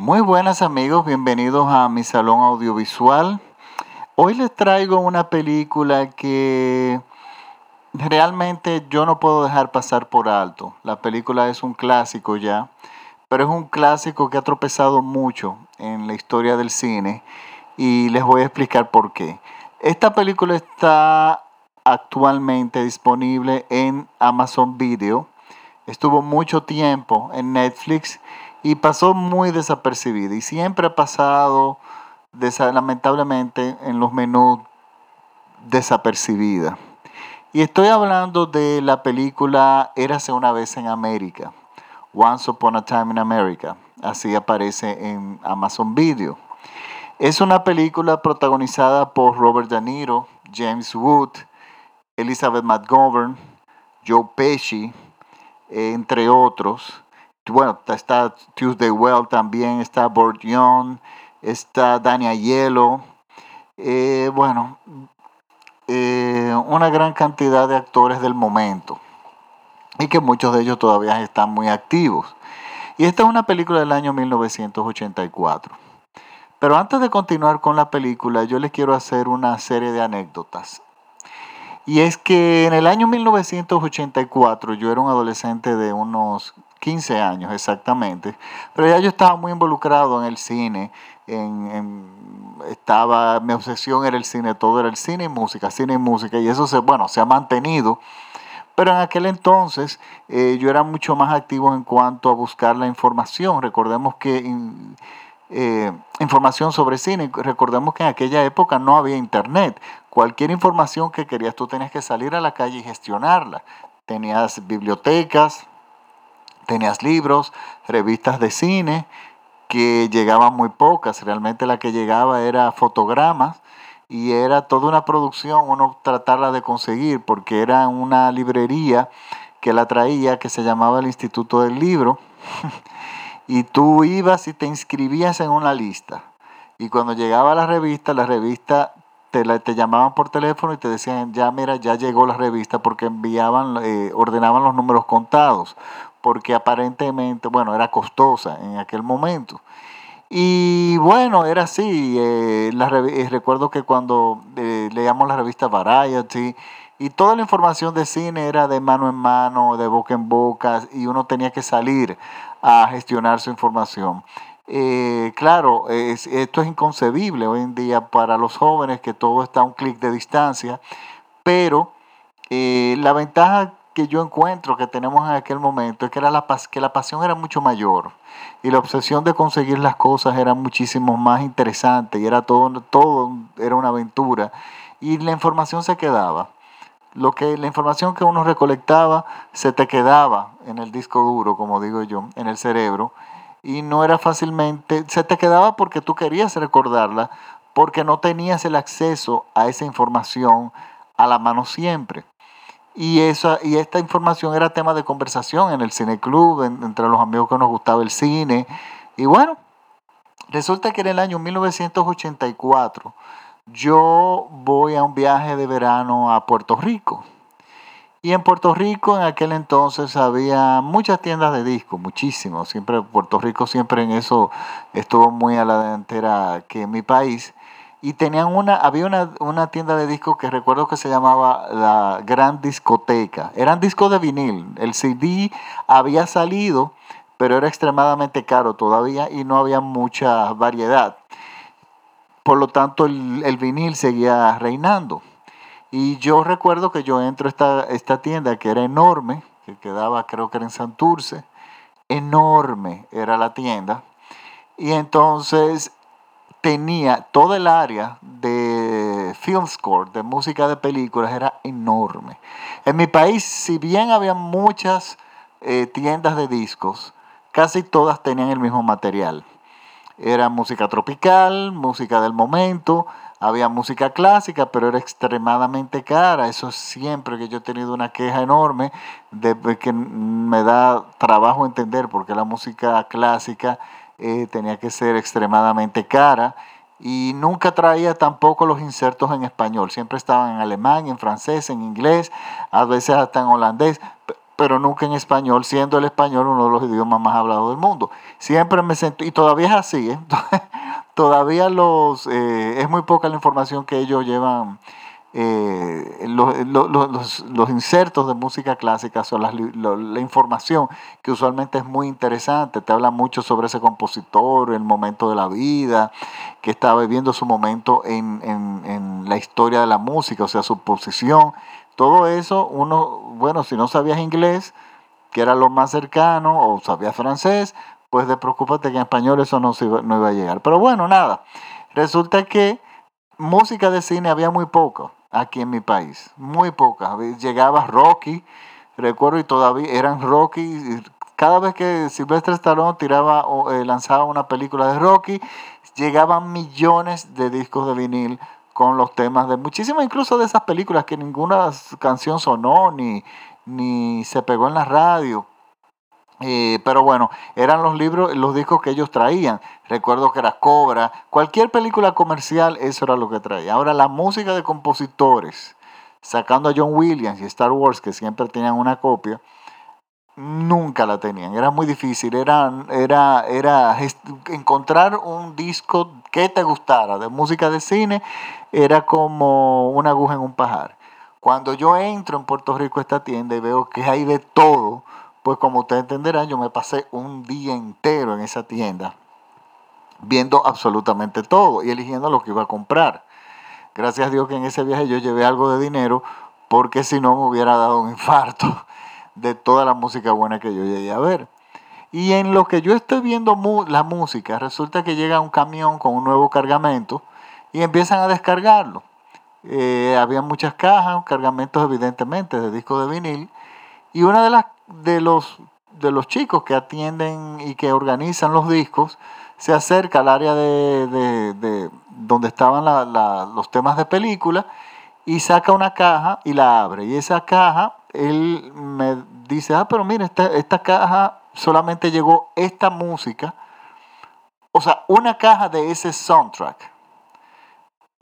Muy buenas amigos, bienvenidos a mi salón audiovisual. Hoy les traigo una película que realmente yo no puedo dejar pasar por alto. La película es un clásico ya, pero es un clásico que ha tropezado mucho en la historia del cine y les voy a explicar por qué. Esta película está actualmente disponible en Amazon Video. Estuvo mucho tiempo en Netflix y pasó muy desapercibida y siempre ha pasado lamentablemente en los menús desapercibida. Y estoy hablando de la película Érase una vez en América, Once Upon a Time in America, así aparece en Amazon Video. Es una película protagonizada por Robert De Niro, James Wood, Elizabeth McGovern, Joe Pesci, entre otros. Bueno, está Tuesday Well también, está Young, está Dania Hielo. Eh, bueno, eh, una gran cantidad de actores del momento y que muchos de ellos todavía están muy activos. Y esta es una película del año 1984. Pero antes de continuar con la película, yo les quiero hacer una serie de anécdotas. Y es que en el año 1984 yo era un adolescente de unos 15 años exactamente, pero ya yo estaba muy involucrado en el cine, en, estaba, mi obsesión era el cine, todo era el cine y música, cine y música, y eso se, bueno, se ha mantenido, pero en aquel entonces eh, yo era mucho más activo en cuanto a buscar la información, recordemos que... Eh, información sobre cine. Recordemos que en aquella época no había internet. Cualquier información que querías tú tenías que salir a la calle y gestionarla. Tenías bibliotecas, tenías libros, revistas de cine, que llegaban muy pocas, realmente la que llegaba era fotogramas y era toda una producción uno tratarla de conseguir porque era una librería que la traía que se llamaba el Instituto del Libro. Y tú ibas y te inscribías en una lista. Y cuando llegaba la revista, la revista te, te llamaban por teléfono y te decían, ya mira, ya llegó la revista porque enviaban, eh, ordenaban los números contados porque aparentemente, bueno, era costosa en aquel momento. Y bueno, era así. Eh, la, eh, recuerdo que cuando eh, leíamos la revista Variety y toda la información de cine era de mano en mano, de boca en boca, y uno tenía que salir a gestionar su información. claro, esto es inconcebible hoy en día para los jóvenes que todo está a un clic de distancia, pero la ventaja que yo encuentro que tenemos en aquel momento es que, era la, que la pasión era mucho mayor y la obsesión de conseguir las cosas era muchísimo más interesante y era todo, todo era una aventura y la información se quedaba. Lo que, la información que uno recolectaba se te quedaba en el disco duro, como digo yo, en el cerebro, y no era fácilmente, se te quedaba porque tú querías recordarla, porque no tenías el acceso a esa información a la mano siempre. Y, esa, y esta información era tema de conversación en el cineclub, entre los amigos que nos gustaba el cine. Y bueno, resulta que en el año 1984 yo voy a un viaje de verano a Puerto Rico. Y en Puerto Rico en aquel entonces había muchas tiendas de discos, muchísimos. Siempre Puerto Rico siempre en eso estuvo muy a la delantera que en mi país y tenían una, había una, tienda de discos que recuerdo que se llamaba la Gran Discoteca. Eran discos de vinil. El CD había salido, pero era extremadamente caro todavía y no había mucha variedad. Por lo tanto, el, vinil seguía reinando. Y yo recuerdo que yo entro a esta, esta tienda que era enorme, que quedaba creo que era en Santurce. Enorme era la tienda. Y entonces tenía toda el área de film score, de música de películas, era enorme. En mi país, si bien había muchas eh, tiendas de discos, casi todas tenían el mismo material. Era música tropical, música del momento, había música clásica, pero era extremadamente cara. Eso siempre que yo he tenido una queja enorme de que me da trabajo entender porque la música clásica eh, tenía que ser extremadamente cara y nunca traía tampoco los insertos en español, siempre estaban en alemán, en francés, en inglés, a veces hasta en holandés, pero nunca en español, siendo el español uno de los idiomas más hablados del mundo. Siempre me sentí, y todavía es así, ¿eh? todavía los, eh, es muy poca la información que ellos llevan eh, los, insertos de música clásica son la, información que usualmente es muy interesante, te habla mucho sobre ese compositor, el momento de la vida, que estaba viviendo su momento en, en la historia de la música, o sea, su posición. Todo eso, uno, bueno, si no sabías inglés, que era lo más cercano, o sabías francés, pues de preocúpate que en español eso no, no iba a llegar. Pero bueno, nada, resulta que música de cine había muy poco aquí en mi país, muy pocas. Llegaba Rocky, recuerdo, y todavía eran Rocky. Cada vez que Silvestre Stallone tiraba o eh, lanzaba una película de Rocky, llegaban millones de discos de vinil con los temas de muchísimas, incluso de esas películas que ninguna canción sonó ni, ni se pegó en la radio. Eh, pero bueno, eran los libros, los discos que ellos traían. Recuerdo que era Cobra, cualquier película comercial, eso era lo que traía. Ahora la música de compositores, sacando a John Williams y Star Wars, que siempre tenían una copia, nunca la tenían. Era muy difícil. Era, era, era encontrar un disco que te gustara de música de cine, era como una aguja en un pajar. Cuando yo entro en Puerto Rico a esta tienda y veo que hay de todo, pues como ustedes entenderán, yo me pasé un día entero en esa tienda viendo absolutamente todo y eligiendo lo que iba a comprar. Gracias a Dios que en ese viaje yo llevé algo de dinero porque si no me hubiera dado un infarto de toda la música buena que yo llegué a ver. Y en lo que yo estoy viendo la música, resulta que llega un camión con un nuevo cargamento y empiezan a descargarlo. Eh, había muchas cajas, cargamentos evidentemente de discos de vinil. Y una de las de los, de los chicos que atienden y que organizan los discos se acerca al área de, donde estaban los temas de película y saca una caja y la abre. Y esa caja, él me dice, ah, pero mire, esta, esta caja solamente llegó esta música. O sea, una caja de ese soundtrack.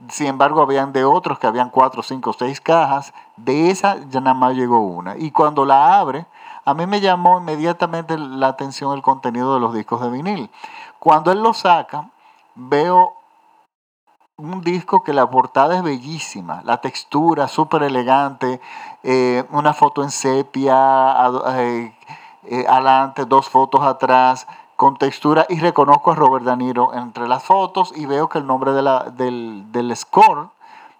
Sin embargo, habían de otros que habían cuatro, cinco, seis cajas. De esa ya nada más llegó una. Y cuando la abre, a mí me llamó inmediatamente la atención el contenido de los discos de vinil. Cuando él lo saca, veo un disco que la portada es bellísima, la textura súper elegante, eh, una foto en sepia, eh, eh, adelante, dos fotos atrás, con textura, y reconozco a Robert De Niro entre las fotos y veo que el nombre de la, del, del score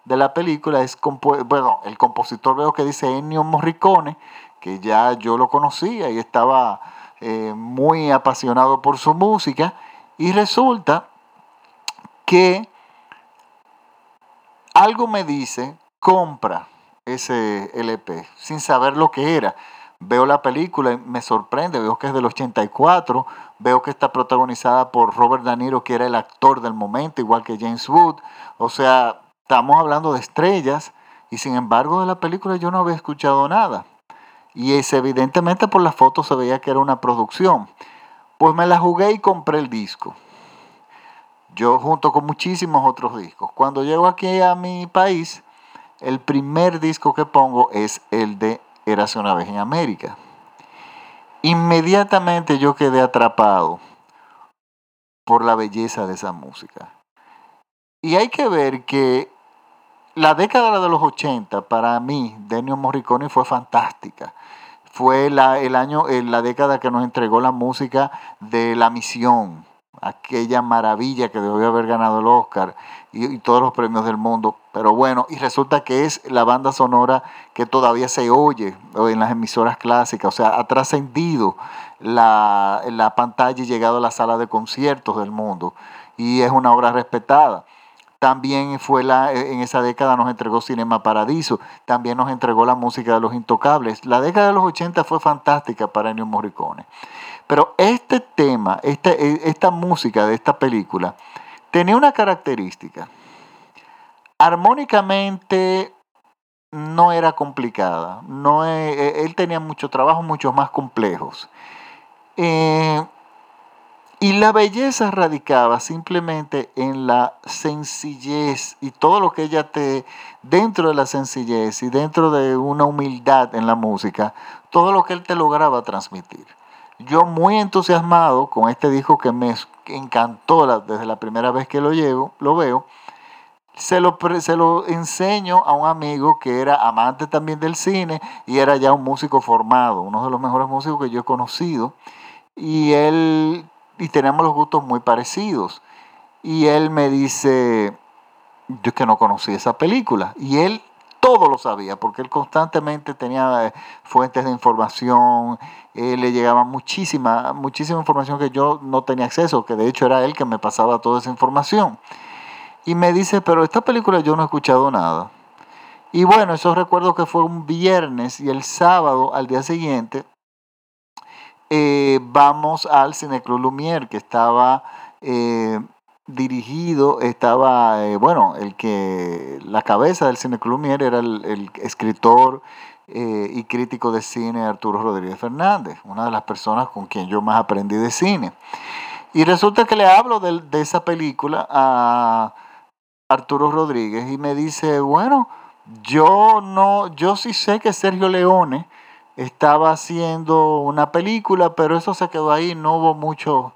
de la película es, bueno, el compositor veo que dice Ennio Morricone, que ya yo lo conocía y estaba eh, muy apasionado por su música. Y resulta que algo me dice, compra ese LP, sin saber lo que era. Veo la película y me sorprende, veo que es del 84, veo que está protagonizada por Robert De Niro, que era el actor del momento, igual que James Wood. O sea, estamos hablando de estrellas y sin embargo de la película yo no había escuchado nada. Y es, evidentemente por las fotos se veía que era una producción. Pues me la jugué y compré el disco. Yo junto con muchísimos otros discos. Cuando llego aquí a mi país, el primer disco que pongo es el de Érase una vez en América. Inmediatamente yo quedé atrapado por la belleza de esa música. Y hay que ver que la década de los 80 para mí, Ennio Morricone, fue fantástica. Fue la, el año, la década que nos entregó la música de La Misión, aquella maravilla que debió haber ganado el Oscar y, todos los premios del mundo. Pero bueno, y resulta que es la banda sonora que todavía se oye en las emisoras clásicas, o sea, ha trascendido la, la pantalla y llegado a la sala de conciertos del mundo. Y es una obra respetada. También fue la, en esa década nos entregó Cinema Paradiso, también nos entregó la música de los intocables. La década de los 80 fue fantástica para Ennio Morricone. Pero este tema, esta, e, esta música de esta película, tenía una característica. Armónicamente no era complicada. No, e, e, él tenía mucho trabajo, muchos más complejos. Eh, Y la belleza radicaba simplemente en la sencillez y todo lo que ella te, dentro de la sencillez y dentro de una humildad en la música, todo lo que él te lograba transmitir. Yo muy entusiasmado con este disco que me encantó desde la primera vez que lo, llevo, lo veo, se lo, se lo enseño a un amigo que era amante también del cine y era ya un músico formado, uno de los mejores músicos que yo he conocido. Y él, y tenemos los gustos muy parecidos. Y él me dice, yo que no conocí esa película. Y él todo lo sabía, porque él constantemente tenía eh, fuentes de información, eh, le llegaba muchísima, muchísima información que yo no tenía acceso, que de hecho era él que me pasaba toda esa información. Y me dice, pero esta película yo no he escuchado nada. Y bueno, eso recuerdo que fue un viernes y el sábado, al día siguiente, eh, vamos al Cineclub Lumière, que estaba eh, dirigido, estaba, eh, bueno, el que, la cabeza del Cineclub Lumière era el, escritor y crítico de cine Arturo Rodríguez Fernández, una de las personas con quien yo más aprendí de cine. Y resulta que le hablo de, de esa película a Arturo Rodríguez y me dice, bueno, yo no, yo sí sé que Sergio Leone estaba haciendo una película, pero eso se quedó ahí, no hubo mucho,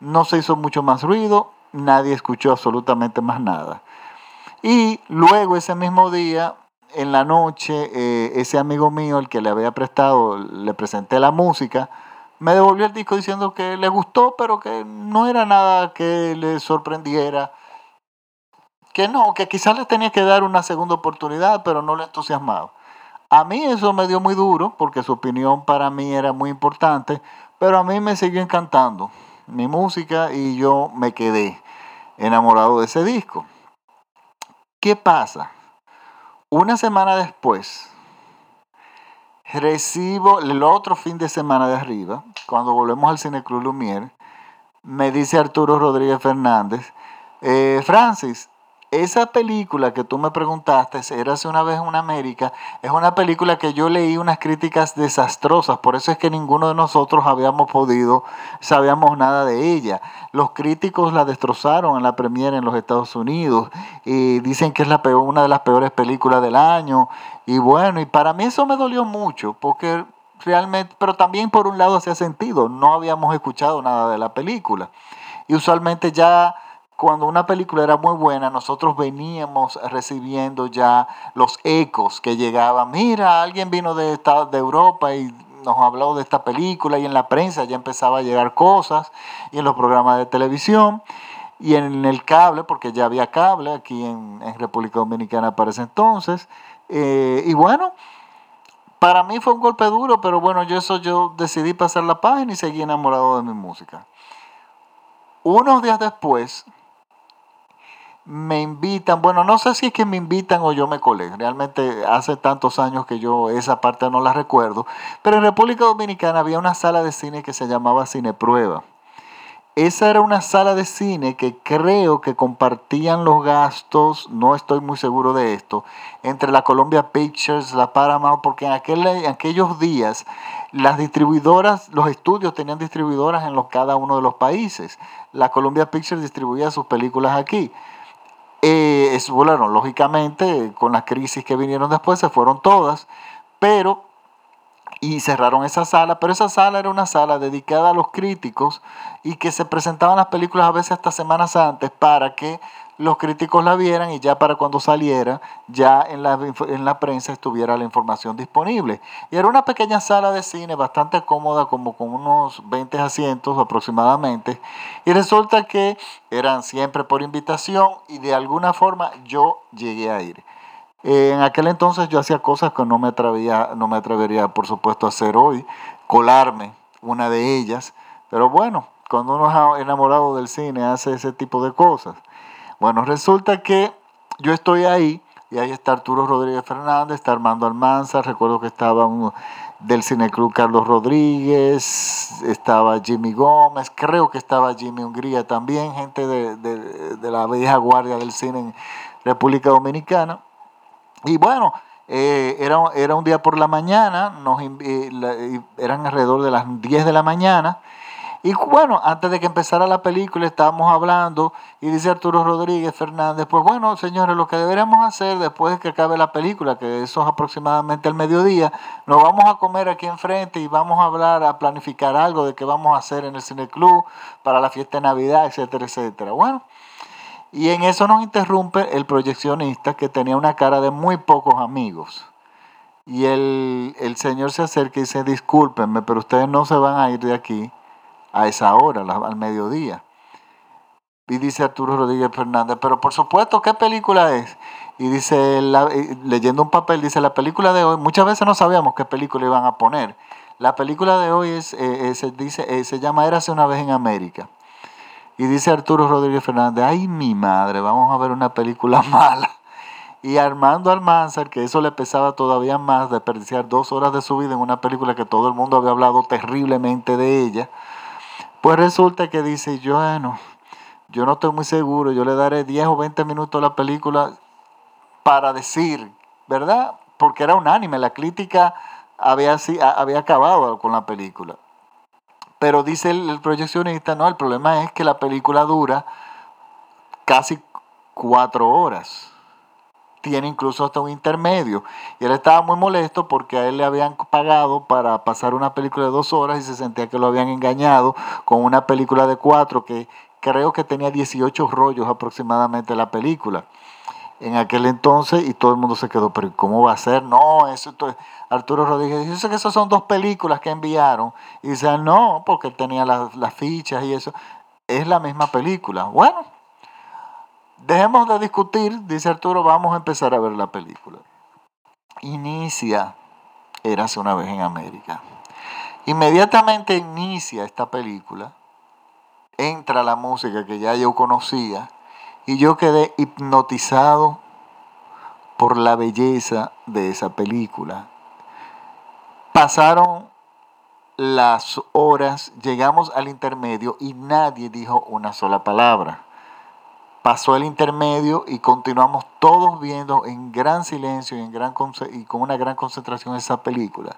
no se hizo mucho más ruido, nadie escuchó absolutamente más nada. Y luego ese mismo día, en la noche, eh, ese amigo mío, el que le había prestado, le presenté la música, me devolvió el disco diciendo que le gustó, pero que no era nada que le sorprendiera. Que no, que quizás le tenía que dar una segunda oportunidad, pero no le entusiasmaba. A mí eso me dio muy duro porque su opinión para mí era muy importante, pero a mí me siguió encantando mi música y yo me quedé enamorado de ese disco. ¿Qué pasa? Una semana después, recibo el otro fin de semana de arriba, cuando volvemos al Cine Cruz Lumière, me dice Arturo Rodríguez Fernández, eh, Francis, esa película que tú me preguntaste, Érase una vez en América, es una película que yo leí unas críticas desastrosas, por eso es que ninguno de nosotros habíamos podido, sabíamos nada de ella. Los críticos la destrozaron en la premiere en los Estados Unidos y dicen que es una de las peores películas del año. Y bueno, y para mí eso me dolió mucho, porque realmente, pero también por un lado hacía sentido, no habíamos escuchado nada de la película. Y usualmente ya cuando una película era muy buena, nosotros veníamos recibiendo ya los ecos que llegaban. Mira, alguien vino de, de Europa y nos habló de esta película y en la prensa ya empezaba a llegar cosas y en los programas de televisión y en el cable, porque ya había cable aquí en, República Dominicana para ese entonces. Eh, y bueno, para mí fue un golpe duro, pero bueno, yo eso yo decidí pasar la página y seguí enamorado de mi música. Unos días después, me invitan, bueno, no sé si es que me invitan o yo me colé, realmente hace tantos años que yo esa parte no la recuerdo, pero en República Dominicana había una sala de cine que se llamaba Cine Prueba. Esa era una sala de cine que creo que compartían los gastos, no estoy muy seguro de esto, entre la Columbia Pictures, la Paramount, porque en, aquel, aquellos días las distribuidoras, los estudios tenían distribuidoras en cada uno de los países. La Columbia Pictures distribuía sus películas aquí. Eh, es, bueno, lógicamente, con las crisis que vinieron después, se fueron todas, pero y cerraron esa sala, pero esa sala era una sala dedicada a los críticos y que se presentaban las películas a veces hasta semanas antes para que los críticos la vieran y ya para cuando saliera, ya en la, en la prensa estuviera la información disponible. Y era una pequeña sala de cine bastante cómoda, como con unos 20 asientos aproximadamente. Y resulta que eran siempre por invitación y de alguna forma yo llegué a ir. En aquel entonces yo hacía cosas que no me, atrevía, no me atrevería, por supuesto, a hacer hoy, colarme una de ellas. Pero bueno, cuando uno es enamorado del cine hace ese tipo de cosas. Bueno, resulta que yo estoy ahí y ahí está Arturo Rodríguez Fernández, está Armando Almanza, recuerdo que estaba del Cineclub Carlos Rodríguez, estaba Jimmy Gómez, creo que estaba Jimmy Hungría también, gente de, la vieja guardia del cine en República Dominicana. Y bueno, eh, era, era, un día por la mañana, nos, eh, eran alrededor de las 10 de la mañana, Y bueno, antes de que empezara la película estábamos hablando y dice Arturo Rodríguez Fernández, pues bueno, señores, lo que deberíamos hacer después de que acabe la película, que eso es aproximadamente el mediodía, nos vamos a comer aquí enfrente y vamos a hablar, a planificar algo de qué vamos a hacer en el Cine Club para la fiesta de Navidad, etcétera, etcétera. Bueno, y en eso nos interrumpe el proyeccionista que tenía una cara de muy pocos amigos. Y el, el señor se acerca y dice, discúlpenme, pero ustedes no se van a ir de aquí a esa hora, al mediodía. Y dice Arturo Rodríguez Fernández, pero por supuesto, ¿qué película es? Y dice, leyendo un papel, dice, la película de hoy, muchas veces no sabíamos qué película iban a poner. La película de hoy es, eh, se, dice, eh, se llama Érase una vez en América. Y dice Arturo Rodríguez Fernández, ay mi madre, vamos a ver una película mala. Y Armando Almanzar, que eso le pesaba todavía más, desperdiciar dos horas de su vida en una película que todo el mundo había hablado terriblemente de ella, pues resulta que dice, yo, bueno, yo no estoy muy seguro, yo le daré 10 o 20 minutos a la película para decir, ¿verdad? Porque era unánime, la crítica había, había acabado con la película. Pero dice el, proyeccionista, no, el problema es que la película dura casi cuatro horas tiene incluso hasta un intermedio. Y él estaba muy molesto porque a él le habían pagado para pasar una película de dos horas y se sentía que lo habían engañado con una película de cuatro que creo que tenía 18 rollos aproximadamente la película. En aquel entonces, y todo el mundo se quedó, pero ¿cómo va a ser? No, eso Arturo Rodríguez dice que esas son dos películas que enviaron. Y dice, no, porque tenía las, las fichas y eso. Es la misma película. Bueno, Dejemos de discutir, dice Arturo, vamos a empezar a ver la película. Inicia Érase una vez en América. Inmediatamente inicia esta película, entra la música que ya yo conocía y yo quedé hipnotizado por la belleza de esa película. Pasaron las horas, llegamos al intermedio y nadie dijo una sola palabra pasó el intermedio y continuamos todos viendo en gran silencio y, en gran, y con una gran concentración esa película.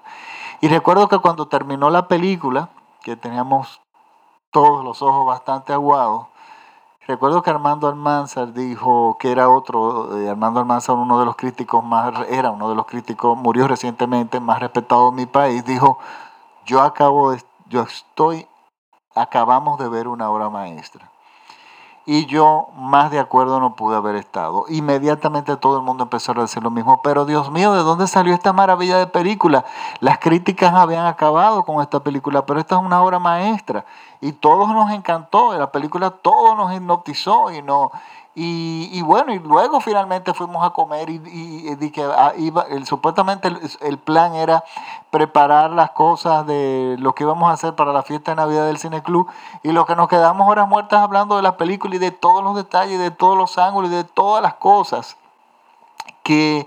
Y recuerdo que cuando terminó la película, que teníamos todos los ojos bastante aguados, recuerdo que Armando Almanzar dijo que era otro, eh, Armando Almanzar, uno de los críticos más, era uno de los críticos, murió recientemente, más respetado en mi país, dijo, yo acabo de, yo estoy, acabamos de ver una obra maestra y yo más de acuerdo no pude haber estado. Inmediatamente todo el mundo empezó a decir lo mismo, pero Dios mío, ¿de dónde salió esta maravilla de película? Las críticas habían acabado con esta película, pero esta es una obra maestra y todos nos encantó, la película todo nos hipnotizó y no y, bueno, y luego finalmente fuimos a comer y, y, que ah, iba, supuestamente el, plan era preparar las cosas de lo que íbamos a hacer para la fiesta de Navidad del Cine Club y lo que nos quedamos horas muertas hablando de la película y de todos los detalles, de todos los ángulos y de todas las cosas que,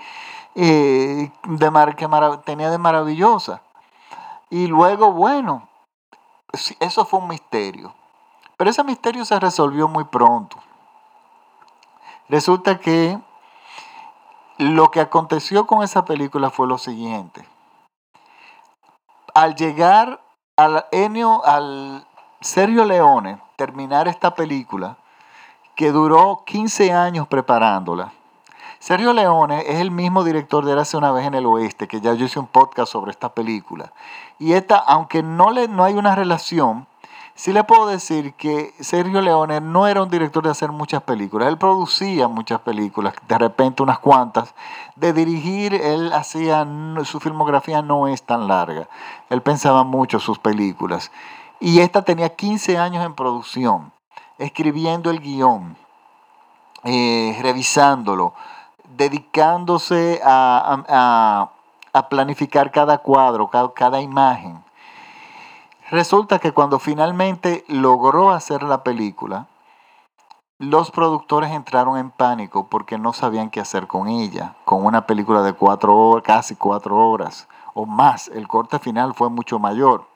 eh, de que tenía de maravillosa. Y luego, bueno, eso fue un misterio. Pero ese misterio se resolvió muy pronto. Resulta que lo que aconteció con esa película fue lo siguiente. Al llegar al Enio, al Sergio Leone, terminar esta película, que duró 15 años preparándola. Sergio Leone es el mismo director de Hace una vez en el oeste, que ya yo hice un podcast sobre esta película. Y esta, aunque no, le, no hay una relación, Sí le puedo decir que Sergio Leone no era un director de hacer muchas películas. Él producía muchas películas, de repente unas cuantas. De dirigir, él hacía, su filmografía no es tan larga. Él pensaba mucho sus películas. Y esta tenía 15 años en producción, escribiendo el guion, eh, revisándolo, dedicándose a, planificar cada cuadro, cada imagen Resulta que cuando finalmente logró hacer la película, los productores entraron en pánico porque no sabían qué hacer con ella, con una película de cuatro horas, casi cuatro horas o más. El corte final fue mucho mayor.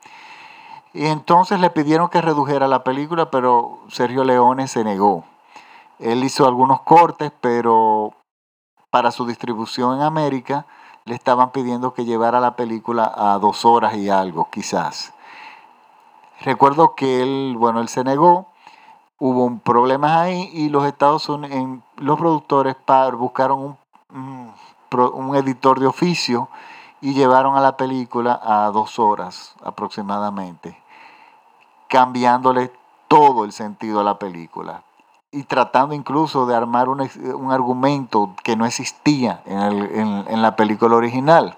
Y entonces le pidieron que redujera la película, pero Sergio Leone se negó. Él hizo algunos cortes, pero para su distribución en América le estaban pidiendo que llevara la película a dos horas y algo, quizás. Recuerdo que él, bueno, él se negó, hubo problemas ahí y los Estados Unidos, los productores buscaron un, un editor de oficio y llevaron a la película a dos horas aproximadamente, cambiándole todo el sentido a la película y tratando incluso de armar un, un argumento que no existía en, la película original.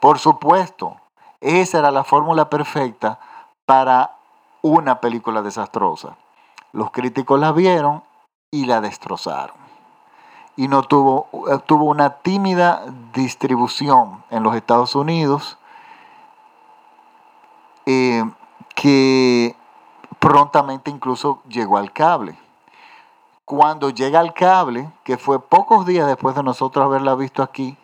Por supuesto, esa era la fórmula perfecta para una película desastrosa. Los críticos la vieron y la destrozaron. Y no tuvo, tuvo una tímida distribución en los Estados Unidos eh, que prontamente incluso llegó al cable. Cuando llega al cable, que fue pocos días después de nosotros haberla visto aquí,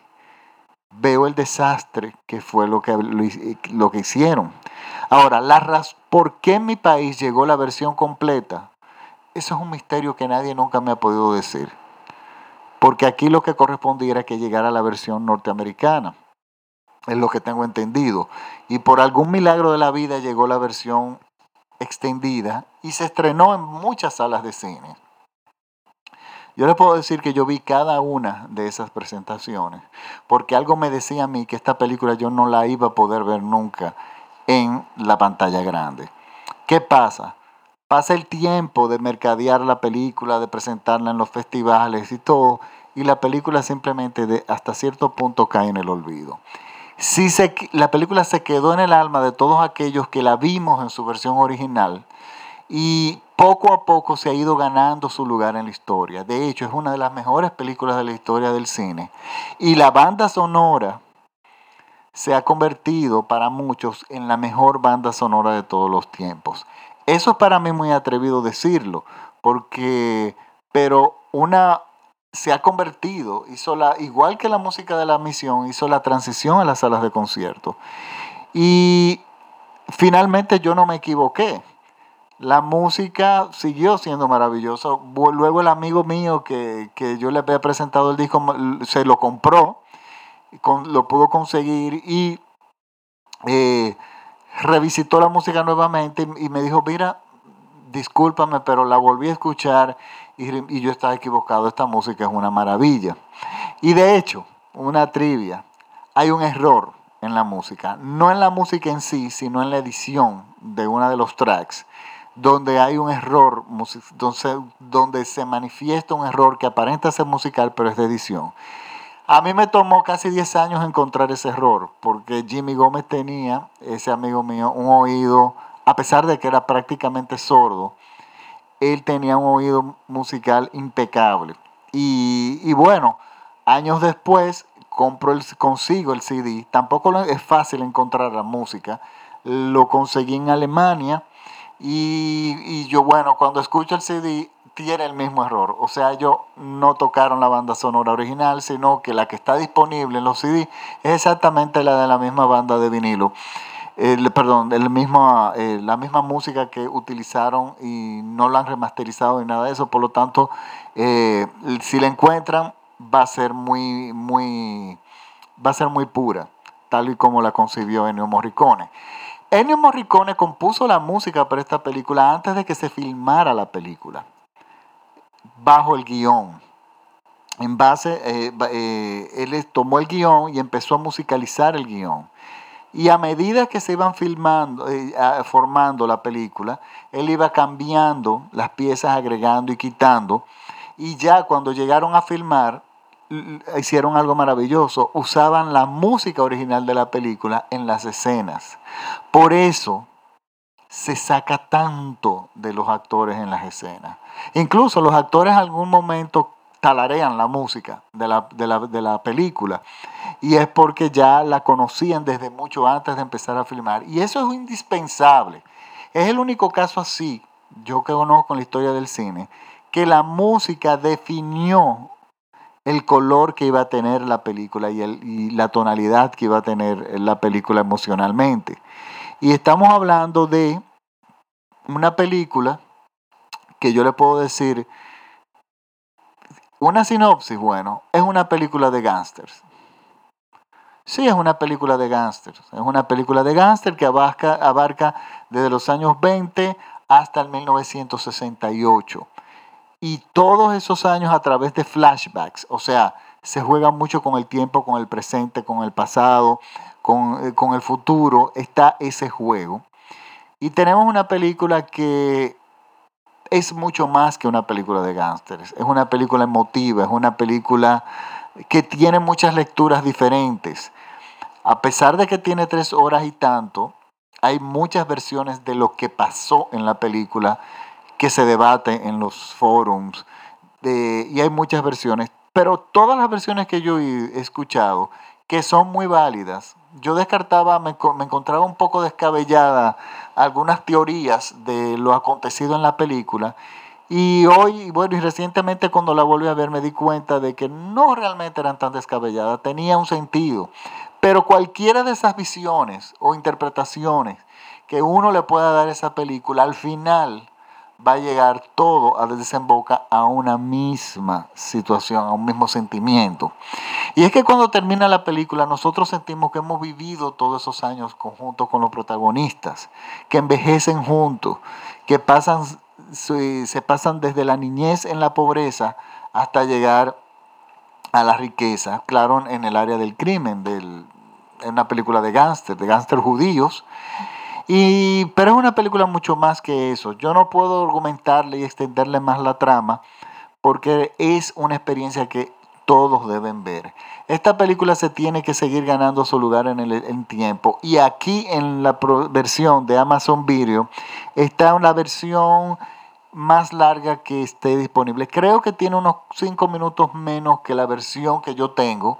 veo el desastre que fue lo que, lo que hicieron. Ahora, la ¿por qué en mi país llegó la versión completa? Eso es un misterio que nadie nunca me ha podido decir. Porque aquí lo que correspondía era que llegara la versión norteamericana. Es lo que tengo entendido. Y por algún milagro de la vida llegó la versión extendida y se estrenó en muchas salas de cine. Yo le puedo decir que yo vi cada una de esas presentaciones, porque algo me decía a mí que esta película yo no la iba a poder ver nunca en la pantalla grande. ¿Qué pasa? Pasa el tiempo de mercadear la película, de presentarla en los festivales y todo, y la película simplemente de, hasta cierto punto cae en el olvido. Si la película se quedó en el alma de todos aquellos que la vimos en su versión original y poco a poco se ha ido ganando su lugar en la historia. De hecho, es una de las mejores películas de la historia del cine. Y la banda sonora se ha convertido para muchos en la mejor banda sonora de todos los tiempos. Eso es para mí muy atrevido decirlo, porque, pero una se ha convertido, hizo la, igual que la música de la misión, hizo la transición a las salas de concierto. Y finalmente yo no me equivoqué. La música siguió siendo maravillosa. Luego el amigo mío que, yo le había presentado el disco se lo compró, lo pudo conseguir y eh, revisitó la música nuevamente y, me dijo, mira, discúlpame, pero la volví a escuchar y, y, yo estaba equivocado, esta música es una maravilla. Y de hecho, una trivia, hay un error en la música, no en la música en sí, sino en la edición de uno de los tracks donde hay un error, donde, se manifiesta un error que aparenta ser musical, pero es de edición. A mí me tomó casi 10 años encontrar ese error, porque Jimmy Gómez tenía, ese amigo mío, un oído, a pesar de que era prácticamente sordo, él tenía un oído musical impecable. Y, bueno, años después compro consigo el CD. Tampoco es fácil encontrar la música. Lo conseguí en Alemania y, yo, bueno, cuando escucho el CD, tiene el mismo error. O sea, ellos no tocaron la banda sonora original, sino que la que está disponible en los CD es exactamente la de la misma banda de vinilo. perdón, el mismo, eh, la misma música que utilizaron y no la han remasterizado ni nada de eso. Por lo tanto, eh, si la encuentran, va a ser muy, muy, va a ser muy pura, tal y como la concibió Ennio Morricone. Ennio Morricone compuso la música para esta película antes de que se filmara la película, bajo el guion. En base, eh, eh, él tomó el guion y empezó a musicalizar el guion. Y a medida que se iban filmando, eh, formando la película, él iba cambiando las piezas, agregando y quitando. Y ya cuando llegaron a filmar, hicieron algo maravilloso, usaban la música original de la película en las escenas. Por eso se saca tanto de los actores en las escenas. Incluso los actores en algún momento talarean la música de la, de la, película. Y es porque ya la conocían desde mucho antes de empezar a filmar. Y eso es indispensable. Es el único caso así, yo que conozco en la historia del cine, que la música definió el color que iba a tener la película y, el, la tonalidad que iba a tener la película emocionalmente. Y estamos hablando de una película que yo le puedo decir, una sinopsis, bueno, es una película de gángsters. Sí, es una película de gángster. Es una película de gángster que abarca, abarca desde los años 20 hasta el 1968. Y todos esos años a través de flashbacks. O sea, se juega mucho con el tiempo, con el presente, con el pasado, con, eh, con el futuro. Está ese juego. Y tenemos una película que es mucho más que una película de gángsters. Es una película emotiva, es una película que tiene muchas lecturas diferentes. A pesar de que tiene tres horas y tanto, hay muchas versiones de lo que pasó en la película que se debate en los forums y hay muchas versiones, pero todas las versiones que yo he escuchado, que son muy válidas, yo descartaba, me, me encontraba un poco descabellada algunas teorías de lo acontecido en la película y hoy, bueno, y recientemente cuando la volví a ver me di cuenta de que no realmente eran tan descabelladas, tenía un sentido. Pero cualquiera de esas visiones o interpretaciones que uno le pueda dar a esa película, al final va a llegar todo a desembocar a una misma situación, a un mismo sentimiento. Y es que cuando termina la película nosotros sentimos que hemos vivido todos esos años conjuntos con los protagonistas, que envejecen juntos, que pasan se, pasan desde la niñez en la pobreza hasta llegar a la riqueza, claro, en el área del crimen, en una película de gángster, de gángster judíos. Y, pero es una película mucho más que eso. Yo no puedo argumentarle y extenderle más la trama porque es una experiencia que todos deben ver. Esta película se tiene que seguir ganando su lugar en el tiempo. Y aquí en la versión de Amazon Video está una versión más larga que esté disponible. Creo que tiene unos 5 minutos menos que la versión que yo tengo.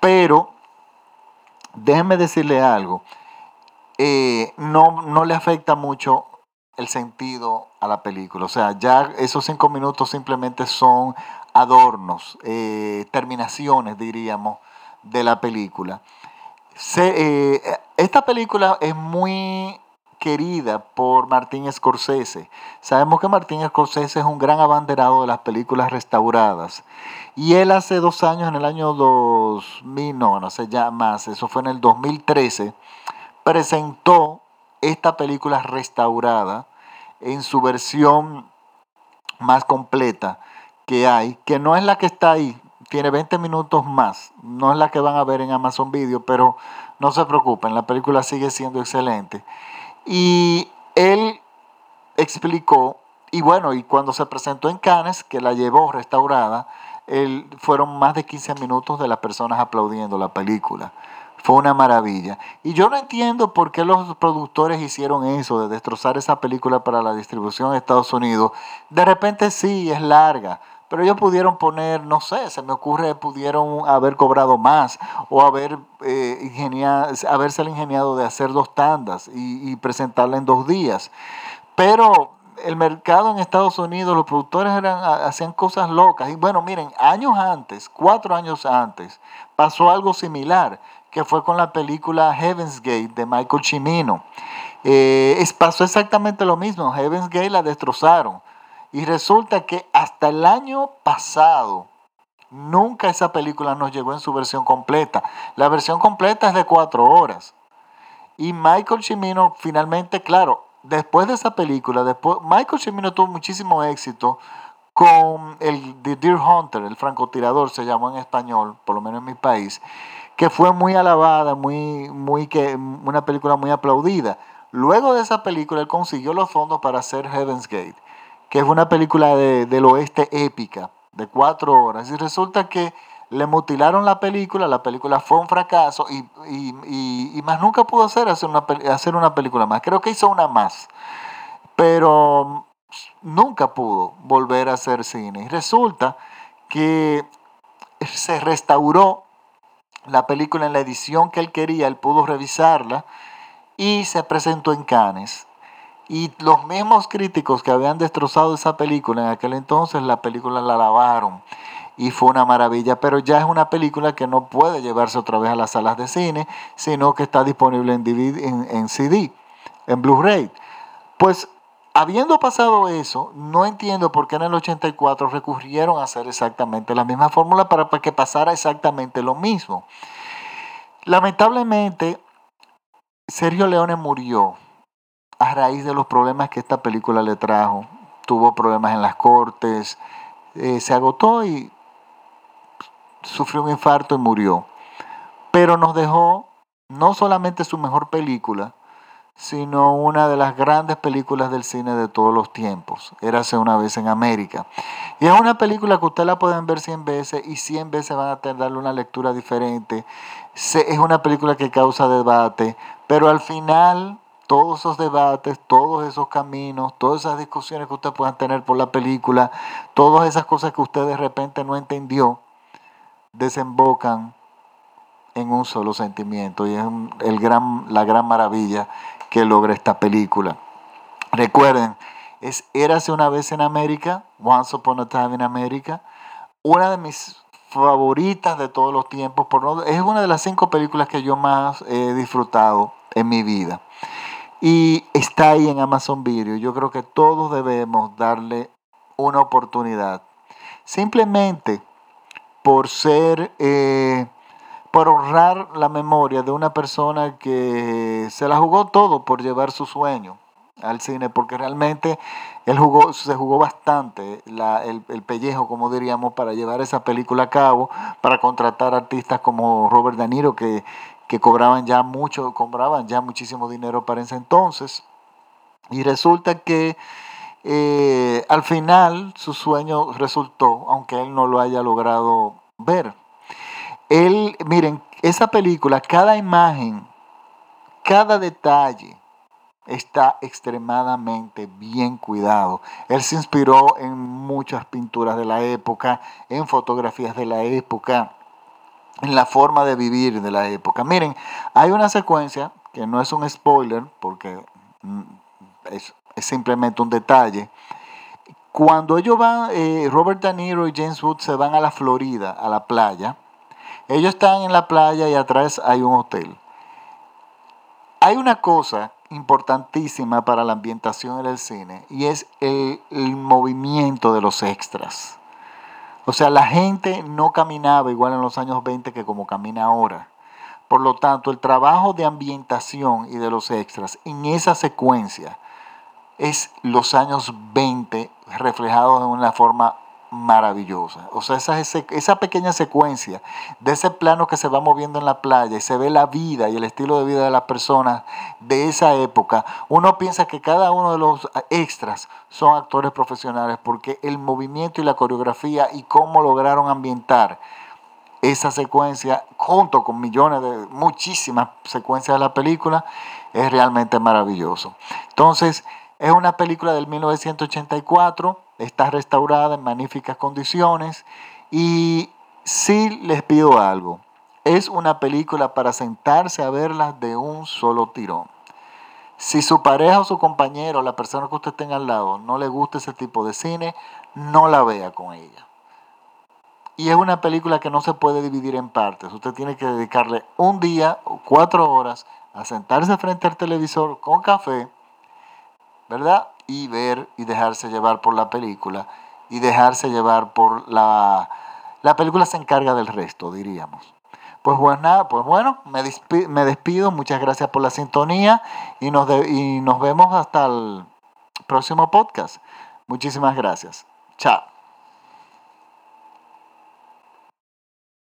Pero déjenme decirle algo. Eh, no, no le afecta mucho el sentido a la película. O sea, ya esos cinco minutos simplemente son adornos, eh, terminaciones, diríamos, de la película. Eh, esta película es muy querida por Martín Scorsese. Sabemos que Martín Scorsese es un gran abanderado de las películas restauradas. Y él hace dos años, en el año 2000, no, no sé ya más, eso fue en el 2013, presentó esta película restaurada en su versión más completa que hay, que no es la que está ahí, tiene 20 minutos más, no es la que van a ver en Amazon Video, pero no se preocupen, la película sigue siendo excelente. Y él explicó, y bueno, y cuando se presentó en Cannes, que la llevó restaurada, él, fueron más de 15 minutos de las personas aplaudiendo la película. Fue una maravilla. Y yo no entiendo por qué los productores hicieron eso, de destrozar esa película para la distribución en Estados Unidos. De repente sí, es larga, pero ellos pudieron poner, no sé, se me ocurre, pudieron haber cobrado más o haber, eh, haberse ingeniado de hacer dos tandas y, y presentarla en dos días. Pero el mercado en Estados Unidos, los productores eran, hacían cosas locas. Y bueno, miren, años antes, cuatro años antes, pasó algo similar que fue con la película Heaven's Gate de Michael Cimino. Eh, pasó exactamente lo mismo, Heaven's Gate la destrozaron. Y resulta que hasta el año pasado, nunca esa película nos llegó en su versión completa. La versión completa es de cuatro horas. Y Michael Cimino finalmente, claro, después de esa película, después, Michael Cimino tuvo muchísimo éxito con el The Deer Hunter, el francotirador se llamó en español, por lo menos en mi país que fue muy alabada, muy, muy que, una película muy aplaudida. Luego de esa película, él consiguió los fondos para hacer Heaven's Gate, que es una película del oeste épica, de cuatro horas. Y resulta que le mutilaron la película, la película fue un fracaso y, y, más nunca pudo hacer, hacer, una, hacer una película más. Creo que hizo una más, pero nunca pudo volver a hacer cine. Y resulta que se restauró la película en la edición que él quería, él pudo revisarla y se presentó en Cannes. Y los mismos críticos que habían destrozado esa película en aquel entonces, la película la lavaron y fue una maravilla, pero ya es una película que no puede llevarse otra vez a las salas de cine, sino que está disponible en, DVD, en, en CD, en Blu-ray. Pues Habiendo pasado eso, no entiendo por qué en el 84 recurrieron a hacer exactamente la misma fórmula para, que pasara exactamente lo mismo. Lamentablemente, Sergio Leone murió a raíz de los problemas que esta película le trajo. Tuvo problemas en las cortes, eh, se agotó y sufrió un infarto y murió. Pero nos dejó no solamente su mejor película, sino una de las grandes películas del cine de todos los tiempos. Érase una vez en América. Y es una película que ustedes la pueden ver 100 veces y 100 veces van a darle una lectura diferente. Es una película que causa debate, pero al final todos esos debates, todos esos caminos, todas esas discusiones que ustedes puedan tener por la película, todas esas cosas que usted de repente no entendió, desembocan en un solo sentimiento y es el gran, la gran maravilla que logra esta película. Recuerden, es Érase una vez en América, Once Upon a Time in America, una de mis favoritas de todos los tiempos, por es una de las cinco películas que yo más he disfrutado en mi vida. Y está ahí en Amazon Video. Yo creo que todos debemos darle una oportunidad. Simplemente por ser eh, por honrar la memoria de una persona que se la jugó todo por llevar su sueño al cine, porque realmente él jugó, se jugó bastante el, pellejo, como diríamos, para llevar esa película a cabo, para contratar artistas como Robert De Niro, que, cobraban ya mucho, cobraban ya muchísimo dinero para ese entonces. Y resulta que eh, al final su sueño resultó, aunque él no lo haya logrado ver. Él, miren, esa película, cada imagen, cada detalle está extremadamente bien cuidado. Él se inspiró en muchas pinturas de la época, en fotografías de la época, en la forma de vivir de la época. Miren, hay una secuencia que no es un spoiler porque mm, es, simplemente un detalle. Cuando ellos van, eh, Robert De Niro y James Wood se van a la Florida, a la playa, ellos están en la playa y atrás hay un hotel. Hay una cosa importantísima para la ambientación en el cine y es el, movimiento de los extras. O sea, la gente no caminaba igual en los años 20 que como camina ahora. Por lo tanto, el trabajo de ambientación y de los extras en esa secuencia es los años 20 reflejados de una forma maravillosa. O sea, esa, esa pequeña secuencia de ese plano que se va moviendo en la playa y se ve la vida y el estilo de vida de las personas de esa época, uno piensa que cada uno de los extras son actores profesionales porque el movimiento y la coreografía y cómo lograron ambientar esa secuencia junto con millones de muchísimas secuencias de la película es realmente maravilloso. Entonces, es una película del 1984 está restaurada en magníficas condiciones y sí les pido algo, es una película para sentarse a verla de un solo tirón. Si su pareja o su compañero, la persona que usted tenga al lado, no le gusta ese tipo de cine, no la vea con ella. Y es una película que no se puede dividir en partes. Usted tiene que dedicarle un día o cuatro horas a sentarse frente al televisor con café, ¿verdad? Y ver y dejarse llevar por la película y dejarse llevar por la... La película se encarga del resto, diríamos. Pues bueno, pues bueno me, despido, me despido, muchas gracias por la sintonía y nos, y nos vemos hasta el próximo podcast. Muchísimas gracias. Chao.